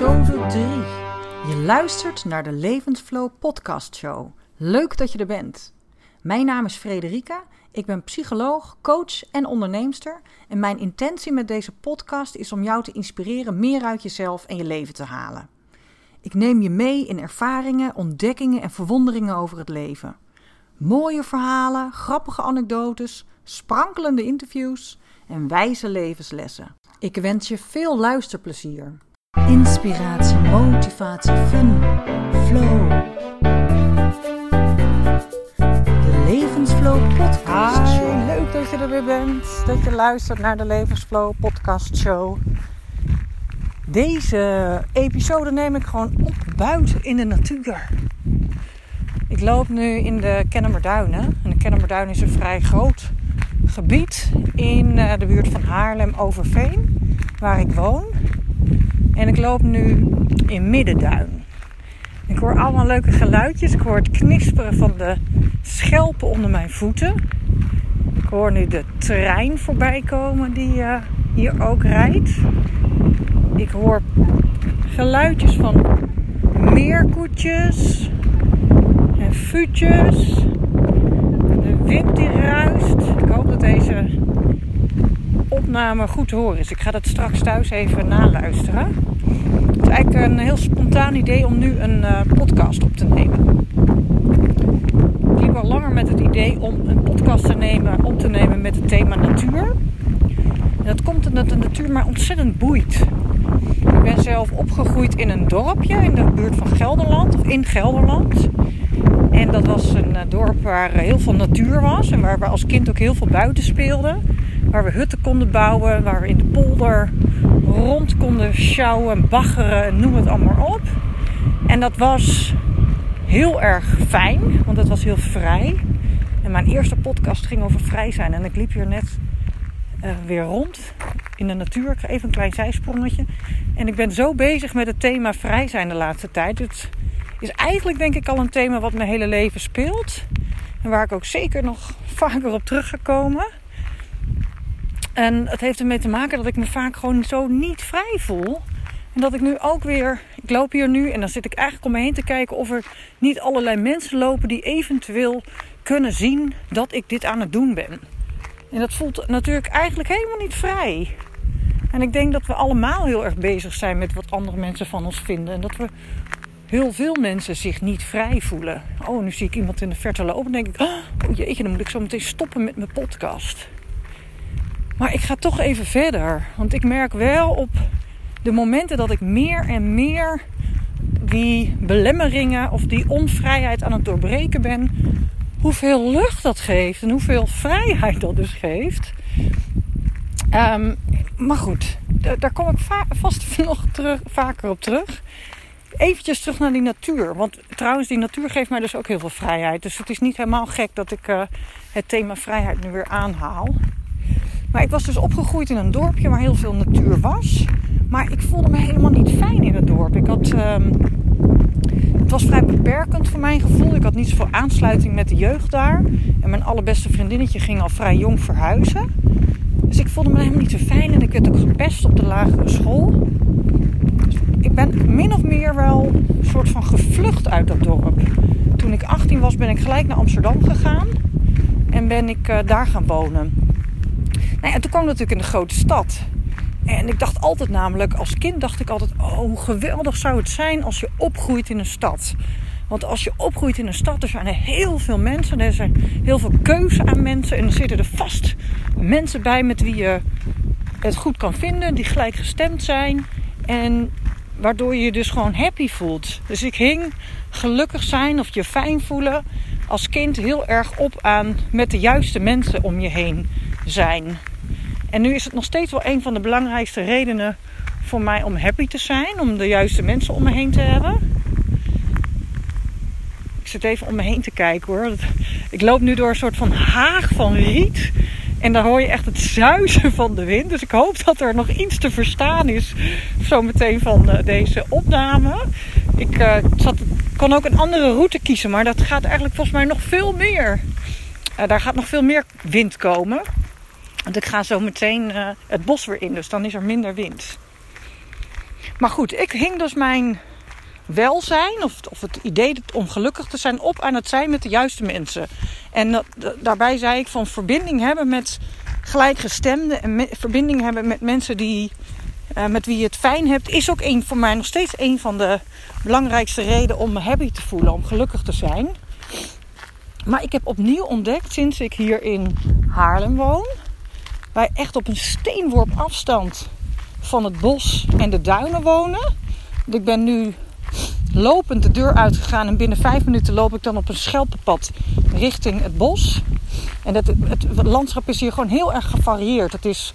episode 3. Je luistert naar de Levensflow podcast show. Leuk dat je er bent. Mijn naam is Frederika, ik ben psycholoog, coach en onderneemster en mijn intentie met deze podcast is om jou te inspireren meer uit jezelf en je leven te halen. Ik neem je mee in ervaringen, ontdekkingen en verwonderingen over het leven. Mooie verhalen, grappige anekdotes, sprankelende interviews en wijze levenslessen. Ik wens je veel luisterplezier. Inspiratie, motivatie, fun, flow. De Levensflow Podcast Show. leuk dat je er weer bent. Dat je luistert naar de Levensflow Podcast Show. Deze episode neem ik gewoon op buiten in de natuur. Ik loop nu in de Kennemerduinen. En de Kennemerduinen is een vrij groot gebied in eh, de buurt van Haarlem-Overveen, waar ik woon. En ik loop nu in Middenduin. Ik hoor allemaal leuke geluidjes. Ik hoor het knisperen van de schelpen onder mijn voeten. Ik hoor nu de trein voorbij komen die uh, hier ook rijdt. Ik hoor geluidjes van meerkoetjes en fuutjes. De wind die ruist. Ik hoop dat deze opname goed te horen is. Ik ga dat straks thuis even naluisteren. Het is eigenlijk een heel spontaan idee om nu een uh, podcast op te nemen. Ik liep al langer met het idee om een podcast te nemen, op te nemen met het thema natuur. Dat komt omdat de natuur mij ontzettend boeit. Ik ben zelf opgegroeid in een dorpje in de buurt van Gelderland, of in Gelderland. En dat was een eh, dorp waar heel veel natuur was en waar we als kind ook heel veel buiten speelden. Waar we hutten konden bouwen, waar we in de polder rond konden sjouwen, baggeren en noem het allemaal op. En dat was heel erg fijn, want het was heel vrij. En mijn eerste podcast ging over vrij zijn. En ik liep hier net uh, weer rond in de natuur. Ik ga even een klein zijsprongetje. En ik ben zo bezig met het thema vrij zijn de laatste tijd. Het is eigenlijk denk ik al een thema wat mijn hele leven speelt. En waar ik ook zeker nog vaker op terug ga komen. En het heeft ermee te maken dat ik me vaak gewoon zo niet vrij voel. En dat ik nu ook weer, ik loop hier nu en dan zit ik eigenlijk om me heen te kijken of er niet allerlei mensen lopen die eventueel kunnen zien dat ik dit aan het doen ben. En dat voelt natuurlijk eigenlijk helemaal niet vrij. En ik denk dat we allemaal heel erg bezig zijn met wat andere mensen van ons vinden. En dat we heel veel mensen zich niet vrij voelen. Oh, nu zie ik iemand in de verte lopen en denk ik... Oh jeetje, dan moet ik zo meteen stoppen met mijn podcast. Maar ik ga toch even verder. Want ik merk wel op de momenten dat ik meer en meer die belemmeringen of die onvrijheid aan het doorbreken ben, hoeveel lucht dat geeft en hoeveel vrijheid dat dus geeft. Um, maar goed, daar kom ik vast nog terug, vaker op terug. Eventjes terug naar die natuur. Want trouwens, die natuur geeft mij dus ook heel veel vrijheid. Dus het is niet helemaal gek dat ik uh, het thema vrijheid nu weer aanhaal. Maar ik was dus opgegroeid in een dorpje waar heel veel natuur was. Maar ik voelde me helemaal niet fijn in het dorp. Ik had, um, het was vrij beperkend voor mijn gevoel. Ik had niet zoveel aansluiting met de jeugd daar. En mijn allerbeste vriendinnetje ging al vrij jong verhuizen. Dus ik voelde me helemaal niet zo fijn. En ik werd ook gepest op de lagere school. Dus ik ben min of meer wel een soort van gevlucht uit dat dorp. Toen ik 18 was ben ik gelijk naar Amsterdam gegaan. En ben ik uh, daar gaan wonen. Nou ja, toen kwam natuurlijk in de grote stad. En ik dacht altijd namelijk, als kind dacht ik altijd, oh hoe geweldig zou het zijn als je opgroeit in een stad. Want als je opgroeit in een stad, er zijn er heel veel mensen. Er zijn heel veel keuze aan mensen. En er zitten er vast mensen bij met wie je het goed kan vinden. Die gelijkgestemd zijn. En waardoor je je dus gewoon happy voelt. Dus ik hing gelukkig zijn of je fijn voelen als kind heel erg op aan met de juiste mensen om je heen zijn. En nu is het nog steeds wel een van de belangrijkste redenen voor mij om happy te zijn. Om de juiste mensen om me heen te hebben. Ik zit even om me heen te kijken hoor. Ik loop nu door een soort van haag van riet. En daar hoor je echt het zuizen van de wind. Dus ik hoop dat er nog iets te verstaan is. Zometeen van uh, deze opname. Ik uh, zat, kon ook een andere route kiezen. Maar dat gaat eigenlijk volgens mij nog veel meer. Uh, daar gaat nog veel meer wind komen. Want ik ga zo meteen uh, het bos weer in, dus dan is er minder wind. Maar goed, ik hing dus mijn welzijn of, of het idee om gelukkig te zijn op aan het zijn met de juiste mensen. En daarbij zei ik van verbinding hebben met gelijkgestemden en verbinding hebben met mensen die, uh, met wie je het fijn hebt, is ook een, voor mij nog steeds een van de belangrijkste redenen om me happy te voelen, om gelukkig te zijn. Maar ik heb opnieuw ontdekt sinds ik hier in Haarlem woon, wij echt op een steenworp afstand van het bos en de duinen wonen. ik ben nu lopend de deur uitgegaan en binnen vijf minuten loop ik dan op een schelpenpad richting het bos. En het, het, landschap is hier gewoon heel erg gevarieerd. Het is,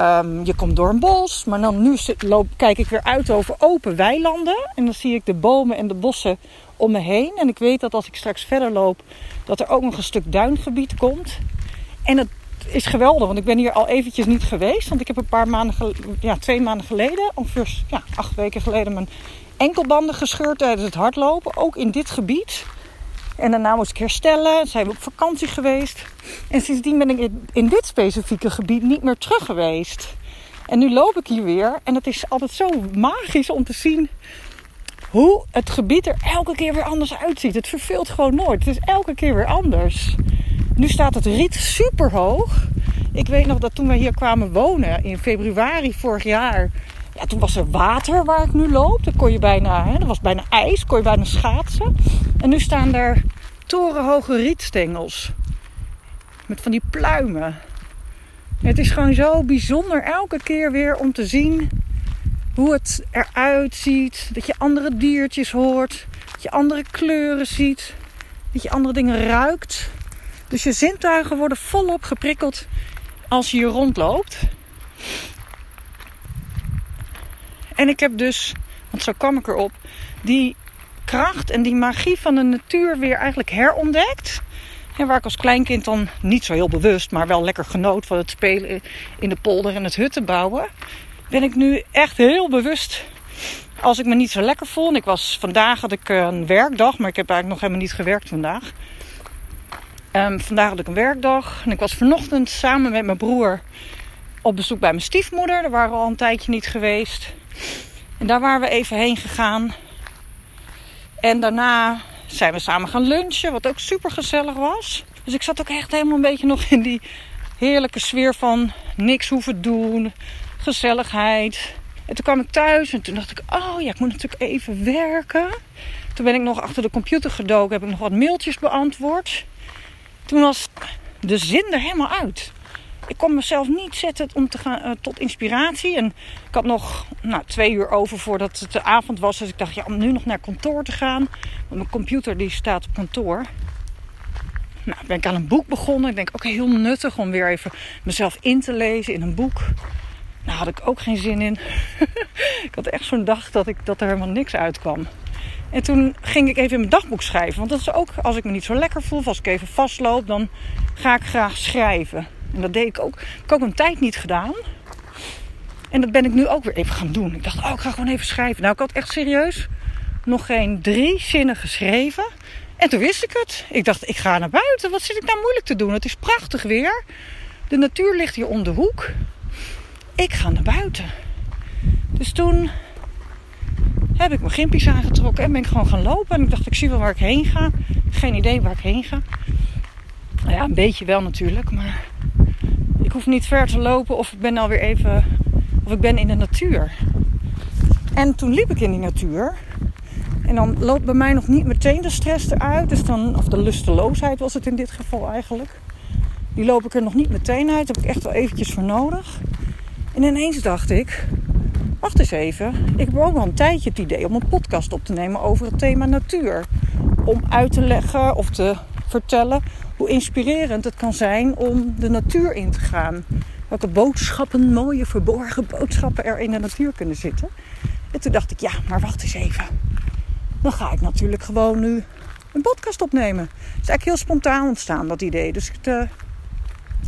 um, je komt door een bos, maar dan nu loop, kijk ik weer uit over open weilanden. En dan zie ik de bomen en de bossen om me heen. En ik weet dat als ik straks verder loop, dat er ook nog een stuk duingebied komt. En het is geweldig, want ik ben hier al eventjes niet geweest. Want ik heb een paar maanden, ja, twee maanden geleden, ongeveer ja, acht weken geleden, mijn enkelbanden gescheurd tijdens het hardlopen. Ook in dit gebied. En daarna moest ik herstellen. Zijn we op vakantie geweest. En sindsdien ben ik in dit specifieke gebied niet meer terug geweest. En nu loop ik hier weer. En het is altijd zo magisch om te zien hoe het gebied er elke keer weer anders uitziet. Het verveelt gewoon nooit. Het is elke keer weer anders. Nu staat het riet super hoog. Ik weet nog dat toen we hier kwamen wonen in februari vorig jaar. Ja, toen was er water waar ik nu loop. Dat kon je bijna, hè, er was bijna ijs, kon je bijna schaatsen. En nu staan er torenhoge rietstengels. Met van die pluimen. Het is gewoon zo bijzonder elke keer weer om te zien hoe het eruit ziet. Dat je andere diertjes hoort. Dat je andere kleuren ziet. Dat je andere dingen ruikt. Dus je zintuigen worden volop geprikkeld als je hier rondloopt. En ik heb dus, want zo kwam ik erop, die kracht en die magie van de natuur weer eigenlijk herontdekt. En waar ik als kleinkind dan niet zo heel bewust, maar wel lekker genoot van het spelen in de polder en het hutten bouwen. Ben ik nu echt heel bewust als ik me niet zo lekker voel. Ik was vandaag had ik een werkdag, maar ik heb eigenlijk nog helemaal niet gewerkt vandaag. Um, vandaag had ik een werkdag en ik was vanochtend samen met mijn broer op bezoek bij mijn stiefmoeder. Daar waren we al een tijdje niet geweest. En daar waren we even heen gegaan. En daarna zijn we samen gaan lunchen, wat ook super gezellig was. Dus ik zat ook echt helemaal een beetje nog in die heerlijke sfeer van niks hoeven doen, gezelligheid. En toen kwam ik thuis en toen dacht ik, oh ja, ik moet natuurlijk even werken. Toen ben ik nog achter de computer gedoken, heb ik nog wat mailtjes beantwoord. Toen was de zin er helemaal uit ik kon mezelf niet zetten om te gaan, uh, tot inspiratie. En ik had nog nou, twee uur over voordat het de avond was. Dus ik dacht, ja, om nu nog naar kantoor te gaan. Want mijn computer die staat op kantoor. Nou, ben ik aan een boek begonnen. Ik denk, oké, heel nuttig om weer even mezelf in te lezen in een boek. Nou, had ik ook geen zin in. ik had echt zo'n dag dat, ik, dat er helemaal niks uitkwam. En toen ging ik even in mijn dagboek schrijven. Want dat is ook, als ik me niet zo lekker voel, of als ik even vastloop, dan ga ik graag schrijven. En dat deed ik ook. Ik heb ook een tijd niet gedaan. En dat ben ik nu ook weer even gaan doen. Ik dacht, oh, ik ga gewoon even schrijven. Nou, ik had echt serieus nog geen drie zinnen geschreven. En toen wist ik het. Ik dacht, ik ga naar buiten. Wat zit ik nou moeilijk te doen? Het is prachtig weer. De natuur ligt hier om de hoek. Ik ga naar buiten. Dus toen heb ik mijn gimpies aangetrokken en ben ik gewoon gaan lopen. En ik dacht, ik zie wel waar ik heen ga. Geen idee waar ik heen ga. Nou ja, een beetje wel natuurlijk, maar ik hoef niet ver te lopen of ik ben alweer even, of ik ben in de natuur. En toen liep ik in die natuur. En dan loopt bij mij nog niet meteen de stress eruit. Dus dan, of de lusteloosheid was het in dit geval eigenlijk. Die loop ik er nog niet meteen uit. Daar heb ik echt wel eventjes voor nodig. En ineens dacht ik, wacht eens even. Ik heb ook al een tijdje het idee om een podcast op te nemen over het thema natuur. Om uit te leggen of te vertellen hoe inspirerend het kan zijn om de natuur in te gaan. Welke boodschappen, mooie verborgen boodschappen er in de natuur kunnen zitten. En toen dacht ik, ja, maar wacht eens even. Dan ga ik natuurlijk gewoon nu een podcast opnemen. Het is eigenlijk heel spontaan ontstaan, dat idee. Dus het, uh,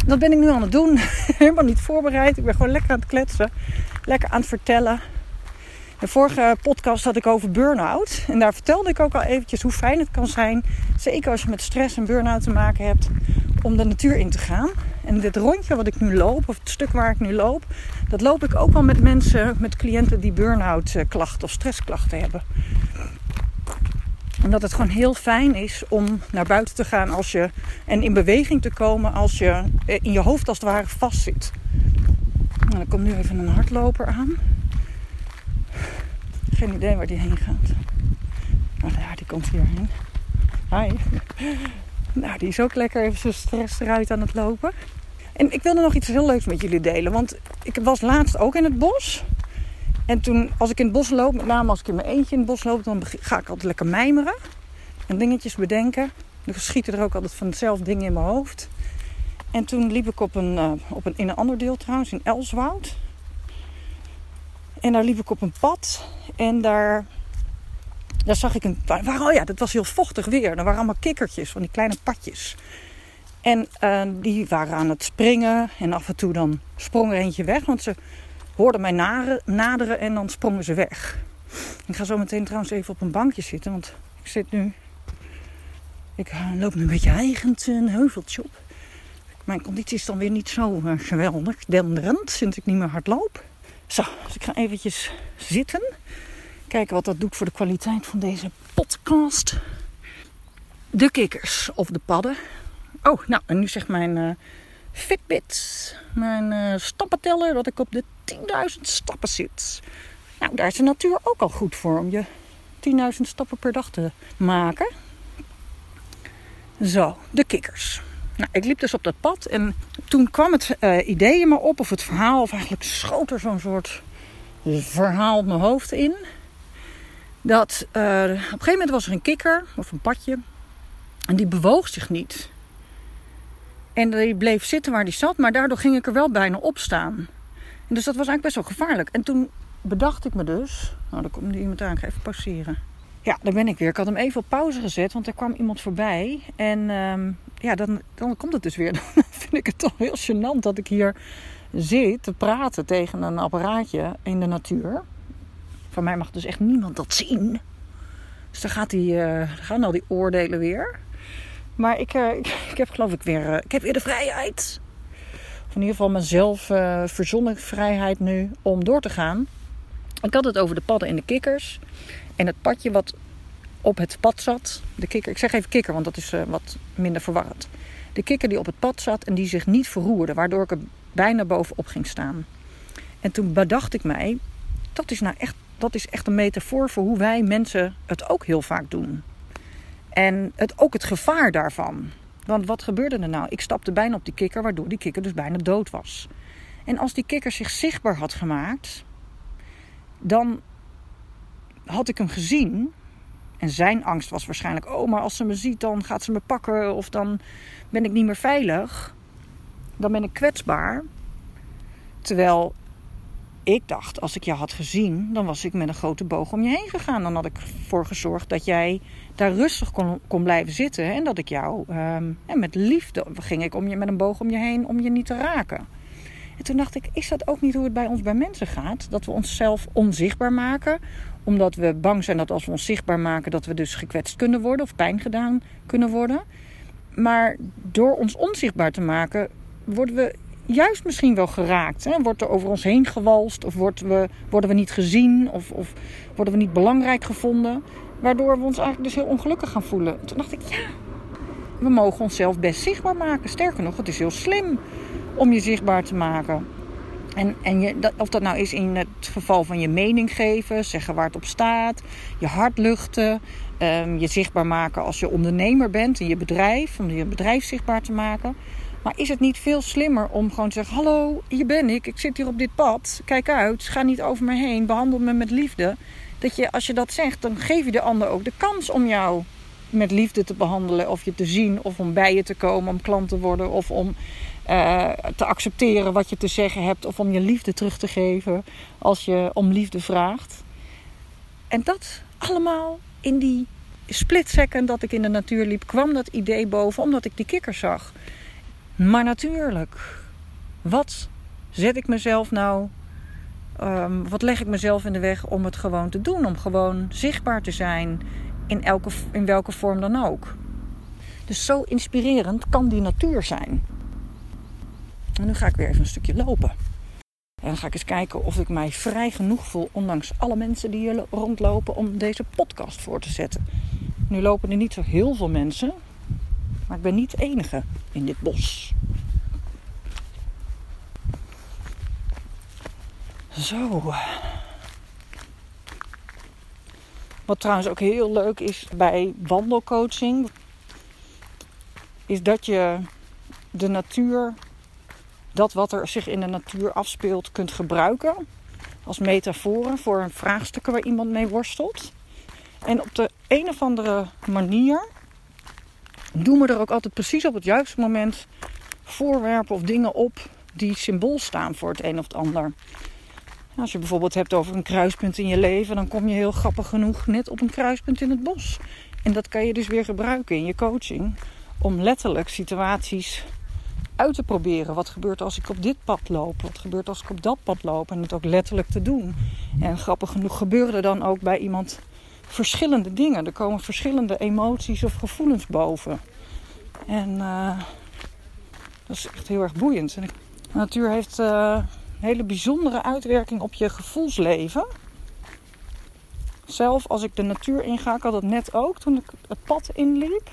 dat ben ik nu aan het doen. Helemaal niet voorbereid. Ik ben gewoon lekker aan het kletsen. Lekker aan het vertellen. De vorige podcast had ik over burn-out. En daar vertelde ik ook al eventjes hoe fijn het kan zijn. Zeker als je met stress en burn-out te maken hebt. om de natuur in te gaan. En dit rondje wat ik nu loop, of het stuk waar ik nu loop, dat loop ik ook wel met mensen, met cliënten die burn-out eh, klachten of stressklachten hebben. Omdat het gewoon heel fijn is om naar buiten te gaan als je, en in beweging te komen als je eh, in je hoofd als het ware vastzit. Nou, er komt nu even een hardloper aan. Geen idee waar die heen gaat. Nou ja, die komt hierheen. Hi. Nou, die is ook lekker even zo stress eruit aan het lopen. En ik wilde nog iets heel leuks met jullie delen. Want ik was laatst ook in het bos. En toen, als ik in het bos loop, met name als ik in mijn eentje in het bos loop, dan ga ik altijd lekker mijmeren. En dingetjes bedenken. Dan schieten er ook altijd van hetzelfde dingen in mijn hoofd. En toen liep ik op een, uh, op een, in een ander deel trouwens, in Elswoud. En daar liep ik op een pad. En daar, daar zag ik een. Waar, oh ja, dat was heel vochtig weer. Er waren allemaal kikkertjes van die kleine padjes. En uh, die waren aan het springen. En af en toe dan sprong er eentje weg. Want ze hoorden mij naderen en dan sprongen ze weg. Ik ga zo meteen trouwens even op een bankje zitten. Want ik zit nu. Ik uh, loop nu een beetje eigend een heuveltje op. Mijn conditie is dan weer niet zo uh, geweldig. Denderend sinds ik niet meer hard loop. Zo, dus ik ga eventjes zitten. Kijken wat dat doet voor de kwaliteit van deze podcast. De kikkers of de padden. Oh, nou, en nu zegt mijn uh, Fitbit, mijn uh, stappenteller, dat ik op de 10.000 stappen zit. Nou, daar is de natuur ook al goed voor om je 10.000 stappen per dag te maken. Zo, de kikkers. Nou, ik liep dus op dat pad en toen kwam het uh, idee in me op, of het verhaal, of eigenlijk schoot er zo'n soort verhaal mijn hoofd in. Dat uh, op een gegeven moment was er een kikker of een padje en die bewoog zich niet. En die bleef zitten waar die zat, maar daardoor ging ik er wel bijna op staan. Dus dat was eigenlijk best wel gevaarlijk. En toen bedacht ik me dus, nou dan komt iemand aan, ik ga even pauzeren. Ja, daar ben ik weer. Ik had hem even op pauze gezet, want er kwam iemand voorbij. En um, ja, dan, dan komt het dus weer. Dan vind ik het toch heel gênant dat ik hier zit te praten tegen een apparaatje in de natuur. Van mij mag dus echt niemand dat zien. Dus dan gaat die, uh, gaan al die oordelen weer. Maar ik, uh, ik, heb geloof ik weer, uh, ik heb weer de vrijheid. In ieder geval mezelf verzonnen vrijheid nu om door te gaan. Ik had het over de padden en de kikkers. En het padje wat op het pad zat. De kikker, ik zeg even kikker, want dat is uh, wat minder verwarrend. De kikker die op het pad zat en die zich niet verroerde, waardoor ik er bijna bovenop ging staan. En toen bedacht ik mij, dat is nou echt, dat is echt een metafoor voor hoe wij mensen het ook heel vaak doen. En het, ook het gevaar daarvan. Want wat gebeurde er nou? Ik stapte bijna op die kikker, waardoor die kikker dus bijna dood was. En als die kikker zich zichtbaar had gemaakt, dan had ik hem gezien. En zijn angst was waarschijnlijk: oh, maar als ze me ziet, dan gaat ze me pakken. Of dan ben ik niet meer veilig. Dan ben ik kwetsbaar. Terwijl ik dacht, als ik jou had gezien, dan was ik met een grote boog om je heen gegaan. Dan had ik ervoor gezorgd dat jij daar rustig kon, kon blijven zitten. En dat ik jou, um, en met liefde ging ik om je, met een boog om je heen om je niet te raken. En toen dacht ik, is dat ook niet hoe het bij ons bij mensen gaat? Dat we onszelf onzichtbaar maken, omdat we bang zijn dat als we ons zichtbaar maken, dat we dus gekwetst kunnen worden of pijn gedaan kunnen worden. Maar door ons onzichtbaar te maken, worden we juist misschien wel geraakt. Hè? Wordt er over ons heen gewalst, of worden we, worden we niet gezien, of, of worden we niet belangrijk gevonden. Waardoor we ons eigenlijk dus heel ongelukkig gaan voelen. Toen dacht ik, ja, we mogen onszelf best zichtbaar maken. Sterker nog, het is heel slim om je zichtbaar te maken. En, en je, of dat nou is in het geval van je mening geven, zeggen waar het op staat, je hart luchten, um, je zichtbaar maken als je ondernemer bent in je bedrijf, om je bedrijf zichtbaar te maken. Maar is het niet veel slimmer om gewoon te zeggen: Hallo, hier ben ik, ik zit hier op dit pad, kijk uit, ga niet over me heen, behandel me met liefde. Dat je, als je dat zegt, dan geef je de ander ook de kans om jou met liefde te behandelen, of je te zien, of om bij je te komen, om klant te worden, of om uh, te accepteren wat je te zeggen hebt of om je liefde terug te geven als je om liefde vraagt. En dat allemaal in die split second dat ik in de natuur liep, kwam dat idee boven omdat ik die kikker zag. Maar natuurlijk, wat zet ik mezelf nou, um, wat leg ik mezelf in de weg om het gewoon te doen? Om gewoon zichtbaar te zijn in, elke, in welke vorm dan ook. Dus zo inspirerend kan die natuur zijn. En nu ga ik weer even een stukje lopen. En dan ga ik eens kijken of ik mij vrij genoeg voel, ondanks alle mensen die hier rondlopen, om deze podcast voor te zetten. Nu lopen er niet zo heel veel mensen, maar ik ben niet de enige in dit bos. Zo. Wat trouwens ook heel leuk is bij wandelcoaching, is dat je de natuur, dat wat er zich in de natuur afspeelt, kunt gebruiken als metaforen voor een vraagstuk waar iemand mee worstelt. En op de een of andere manier doen we er ook altijd precies op het juiste moment voorwerpen of dingen op die symbool staan voor het een of het ander. Als je bijvoorbeeld hebt over een kruispunt in je leven, dan kom je heel grappig genoeg net op een kruispunt in het bos. En dat kan je dus weer gebruiken in je coaching om letterlijk situaties uit te proberen. Wat gebeurt als ik op dit pad loop? Wat gebeurt als ik op dat pad loop? En het ook letterlijk te doen. En grappig genoeg gebeuren er dan ook bij iemand verschillende dingen. Er komen verschillende emoties of gevoelens boven. En uh, dat is echt heel erg boeiend. En de natuur heeft uh, een hele bijzondere uitwerking op je gevoelsleven. Zelf als ik de natuur inga, ik had dat net ook toen ik het pad inliep.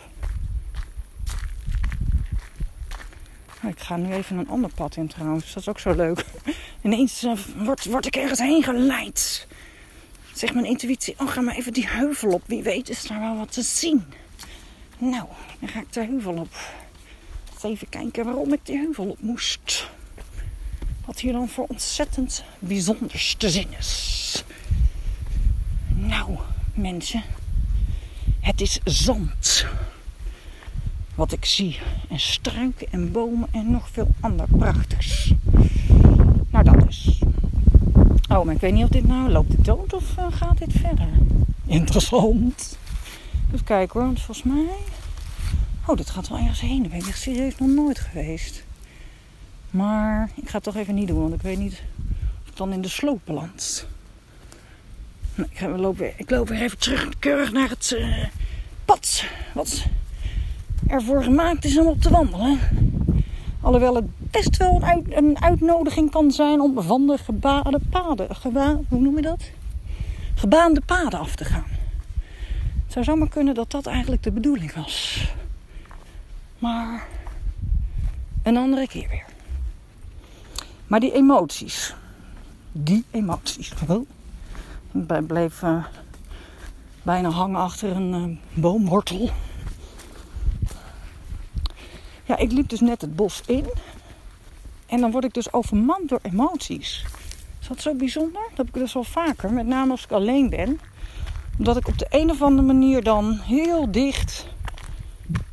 Ik ga nu even een ander pad in trouwens. Dat is ook zo leuk. Ineens uh, word, word ik ergens heen geleid. Zegt mijn intuïtie, oh ga maar even die heuvel op. Wie weet is er wel wat te zien. Nou, dan ga ik de heuvel op. Even kijken waarom ik die heuvel op moest. Wat hier dan voor ontzettend bijzonders te zien is. Nou, mensen. Het is zand. Wat ik zie. En struiken en bomen en nog veel ander prachtigs. Nou, dat is. Oh, maar ik weet niet of dit nou loopt het dood of uh, gaat dit verder? Interessant. Even kijken hoor, want volgens mij... Oh, dit gaat wel ergens heen. Daar ben ik echt serieus nog nooit geweest. Maar ik ga het toch even niet doen, want ik weet niet of ik dan in de sloop beland. Nou, ik, loop weer, ik loop weer even terug keurig naar het uh, pad. Wat ervoor gemaakt is om op te wandelen. Alhoewel het best wel een, een uitnodiging kan zijn om van de gebaande paden, hoe noem je dat? Gebaande paden af te gaan. Het zou zomaar kunnen dat dat eigenlijk de bedoeling was. Maar een andere keer weer. Maar die emoties. Die emoties. Ik bleef uh, bijna hangen achter een uh, boomwortel. Ja, ik liep dus net het bos in. En dan word ik dus overmand door emoties. Is dat zo bijzonder? Dat heb ik dus wel vaker. Met name als ik alleen ben. Omdat ik op de een of andere manier dan heel dicht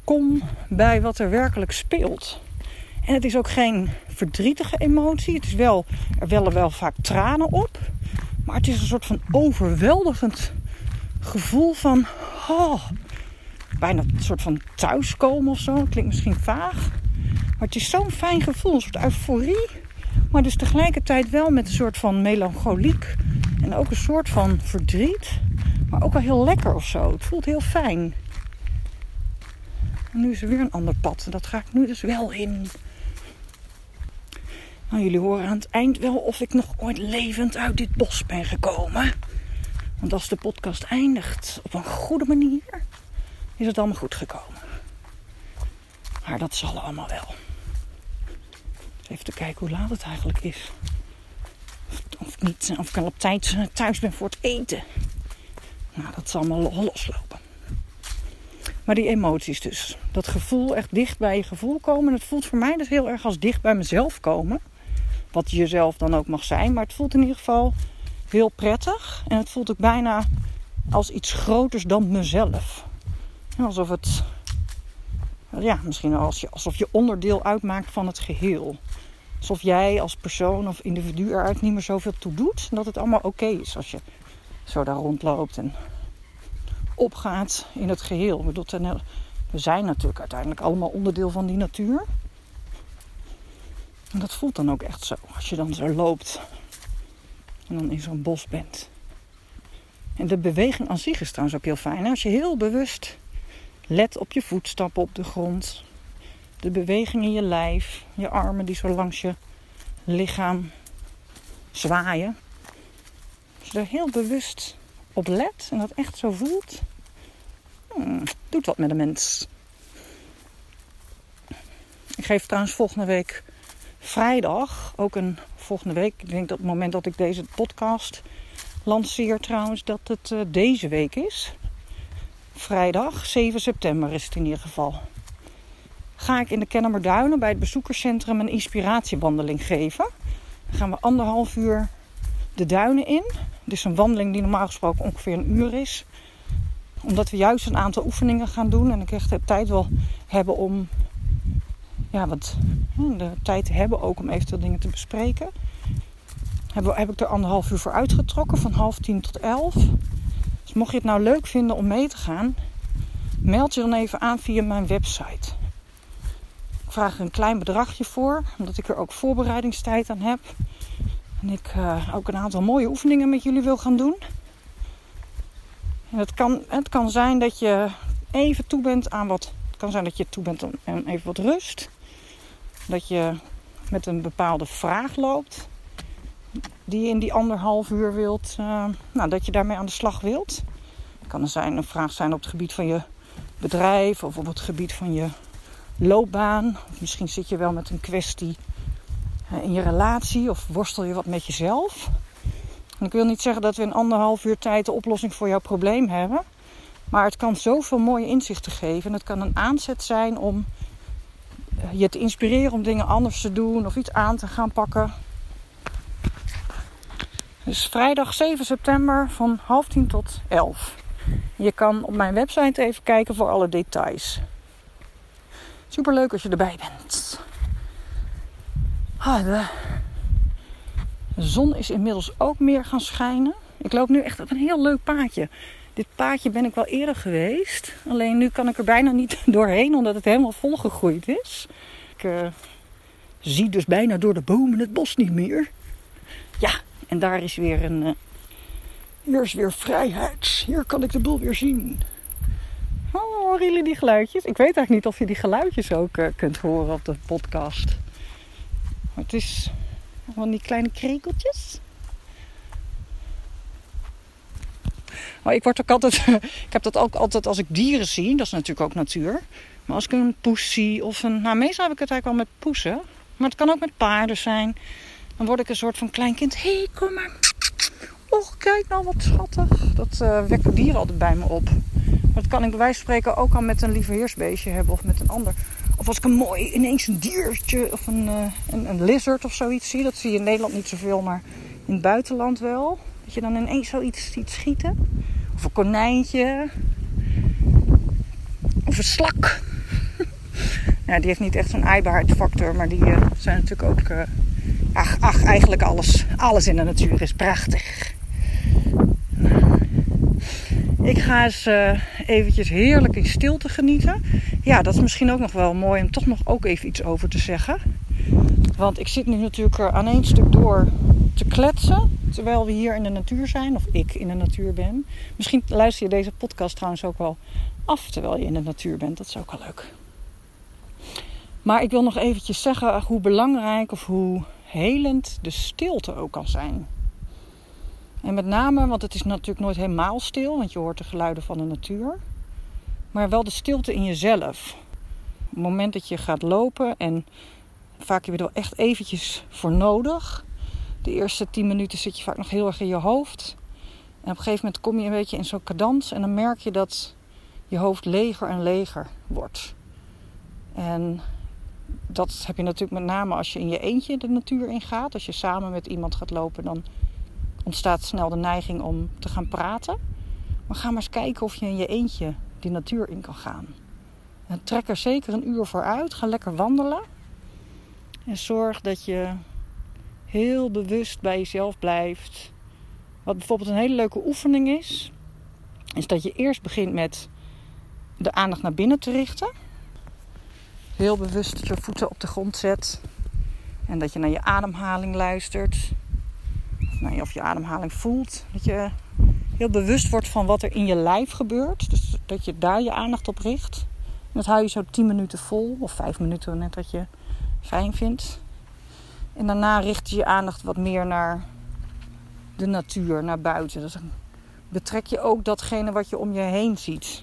kom bij wat er werkelijk speelt. En het is ook geen verdrietige emotie. Het is wel, er wellen wel vaak tranen op. Maar het is een soort van overweldigend gevoel van... Oh, bijna een soort van thuiskomen of zo. Klinkt misschien vaag. Maar het is zo'n fijn gevoel. Een soort euforie. Maar dus tegelijkertijd wel met een soort van melancholiek. En ook een soort van verdriet. Maar ook wel heel lekker of zo. Het voelt heel fijn. En nu is er weer een ander pad. En dat ga ik nu dus wel in. Nou, jullie horen aan het eind wel of ik nog ooit levend uit dit bos ben gekomen. Want als de podcast eindigt op een goede manier, is het allemaal goed gekomen. Maar dat zal allemaal wel. Even te kijken hoe laat het eigenlijk is. Of, niet, of ik al op tijd thuis ben voor het eten. Nou, dat zal allemaal loslopen. Maar die emoties dus. Dat gevoel, echt dicht bij je gevoel komen. Het voelt voor mij dus heel erg als dicht bij mezelf komen. Wat jezelf dan ook mag zijn. Maar het voelt in ieder geval heel prettig. En het voelt ook bijna als iets groters dan mezelf. Alsof het, ja, misschien als je, alsof je onderdeel uitmaakt van het geheel. Alsof jij als persoon of individu eruit niet meer zoveel toe doet. Dat het allemaal oké is als je zo daar rondloopt en opgaat in het geheel. We zijn natuurlijk uiteindelijk allemaal onderdeel van die natuur. En dat voelt dan ook echt zo. Als je dan zo loopt en dan in zo'n bos bent. En de beweging aan zich is trouwens ook heel fijn. Als je heel bewust Let op je voetstappen op de grond. De beweging in je lijf. Je armen die zo langs je lichaam zwaaien. Als je er heel bewust op let en dat echt zo voelt, hmm, doet wat met een mens. Ik geef trouwens volgende week vrijdag ook een volgende week. Ik denk dat het moment dat ik deze podcast lanceer trouwens, dat het uh, deze week is. Vrijdag 7 september is het in ieder geval. Ga ik in de Kennemerduinen bij het bezoekerscentrum een inspiratiewandeling geven. Dan gaan we anderhalf uur de duinen in. Dus een wandeling die normaal gesproken ongeveer een uur is. Omdat we juist een aantal oefeningen gaan doen. En ik echt de tijd wil hebben om ja, wat de tijd te hebben ook om eventueel dingen te bespreken. Heb, heb ik er anderhalf uur voor uitgetrokken, van half tien tot elf. Dus mocht je het nou leuk vinden om mee te gaan, meld je dan even aan via mijn website. Ik vraag er een klein bedragje voor, omdat ik er ook voorbereidingstijd aan heb. En ik uh, ook een aantal mooie oefeningen met jullie wil gaan doen. En het, kan, het kan zijn dat je even toe bent aan wat. Het kan zijn dat je toe bent aan even wat rust. Dat je met een bepaalde vraag loopt. Die je in die anderhalf uur wilt. Uh, nou, dat je daarmee aan de slag wilt. Het kan zijn, een vraag zijn op het gebied van je bedrijf. Of op het gebied van je loopbaan. Of misschien zit je wel met een kwestie uh, in je relatie. Of worstel je wat met jezelf. En ik wil niet zeggen dat we in anderhalf uur tijd de oplossing voor jouw probleem hebben. Maar het kan zoveel mooie inzichten geven. En het kan een aanzet zijn om je te inspireren om dingen anders te doen of iets aan te gaan pakken. Dus vrijdag 7 september van half tien tot 11. Je kan op mijn website even kijken voor alle details. Super leuk als je erbij bent. Ah, de zon is inmiddels ook meer gaan schijnen. Ik loop nu echt op een heel leuk paadje. Dit paadje ben ik wel eerder geweest. Alleen nu kan ik er bijna niet doorheen, omdat het helemaal volgegroeid is. Ik uh, zie dus bijna door de bomen het bos niet meer. Ja, en daar is weer een. Uh, hier is weer vrijheid. Hier kan ik de boel weer zien. Oh, horen jullie die geluidjes? Ik weet eigenlijk niet of je die geluidjes ook uh, kunt horen op de podcast. Maar het is van die kleine krekeltjes. Maar ik word ook altijd. ik heb dat ook altijd als ik dieren zie. Dat is natuurlijk ook natuur. Maar als ik een poes zie of een. Nou, meestal heb ik het eigenlijk wel met poesen. Maar het kan ook met paarden zijn. Dan word ik een soort van kleinkind. Hé, hey, kom maar. Och, kijk nou wat schattig. Dat uh, wekken dieren altijd bij me op. Dat kan ik bij wijze van spreken ook al met een lieveheersbeestje hebben of met een ander. Of als ik een mooi ineens een diertje of een, uh, een, een lizard of zoiets zie. Dat zie je in Nederland niet zoveel, maar in het buitenland wel. Dat je dan ineens zoiets ziet schieten. Of een konijntje. Of een slak. ja, die heeft niet echt zo'n aaibaarheidsfactor. Maar die uh, zijn natuurlijk ook... Ach, ach, eigenlijk alles. Alles in de natuur is prachtig. Ik ga eens uh, eventjes heerlijk in stilte genieten. Ja, dat is misschien ook nog wel mooi om toch nog ook even iets over te zeggen. Want ik zit nu natuurlijk aan één stuk door te kletsen. Terwijl we hier in de natuur zijn. Of ik in de natuur ben. Misschien luister je deze podcast trouwens ook wel af terwijl je in de natuur bent. Dat is ook wel leuk. Maar ik wil nog eventjes zeggen hoe belangrijk of hoe helend de stilte ook kan zijn. En met name, want het is natuurlijk nooit helemaal stil, want je hoort de geluiden van de natuur. Maar wel de stilte in jezelf. Op het moment dat je gaat lopen en vaak heb je er wel echt eventjes voor nodig. De eerste tien minuten zit je vaak nog heel erg in je hoofd. En op een gegeven moment kom je een beetje in zo'n cadans en dan merk je dat je hoofd leger en leger wordt. En dat heb je natuurlijk met name als je in je eentje de natuur ingaat. Als je samen met iemand gaat lopen, dan ontstaat snel de neiging om te gaan praten. Maar ga maar eens kijken of je in je eentje die natuur in kan gaan. En trek er zeker een uur voor uit. Ga lekker wandelen. En zorg dat je heel bewust bij jezelf blijft. Wat bijvoorbeeld een hele leuke oefening is, is dat je eerst begint met de aandacht naar binnen te richten. Heel bewust je voeten op de grond zet. En dat je naar je ademhaling luistert. Of, je ademhaling voelt. Dat je heel bewust wordt van wat er in je lijf gebeurt. Dus dat je daar je aandacht op richt. En dat hou je zo 10 minuten vol, of 5 minuten, net wat je fijn vindt. En daarna richt je je aandacht wat meer naar de natuur, naar buiten. Dus betrek je ook datgene wat je om je heen ziet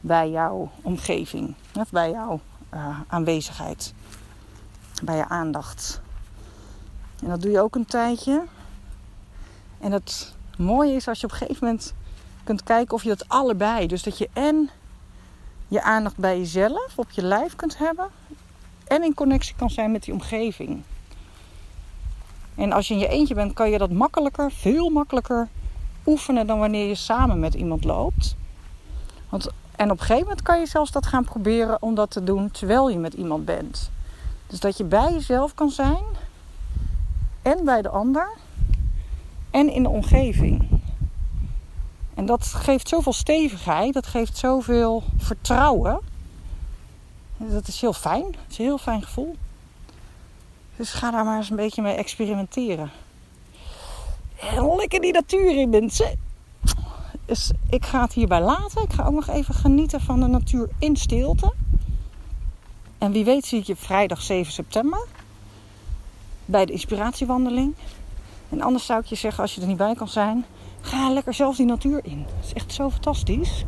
bij jouw omgeving, of bij jouw uh, aanwezigheid, bij je aandacht. En dat doe je ook een tijdje. En het mooie is als je op een gegeven moment kunt kijken of je dat allebei, dus dat je en je aandacht bij jezelf, op je lijf kunt hebben, en in connectie kan zijn met die omgeving. En als je in je eentje bent, kan je dat makkelijker, veel makkelijker oefenen dan wanneer je samen met iemand loopt. Want, en op een gegeven moment kan je zelfs dat gaan proberen om dat te doen terwijl je met iemand bent. Dus dat je bij jezelf kan zijn en bij de ander en in de omgeving. En dat geeft zoveel stevigheid, dat geeft zoveel vertrouwen. Dat is heel fijn. Het is een heel fijn gevoel. Dus ga daar maar eens een beetje mee experimenteren. En lekker die natuur in, mensen. Dus ik ga het hierbij laten. Ik ga ook nog even genieten van de natuur in stilte. En wie weet zie ik je vrijdag 7 september. Bij de inspiratiewandeling. En anders zou ik je zeggen, als je er niet bij kan zijn, ga lekker zelf die natuur in. Het is echt zo fantastisch.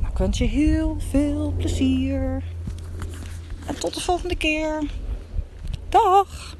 Nou, ik wens je heel veel plezier. En tot de volgende keer. Dag!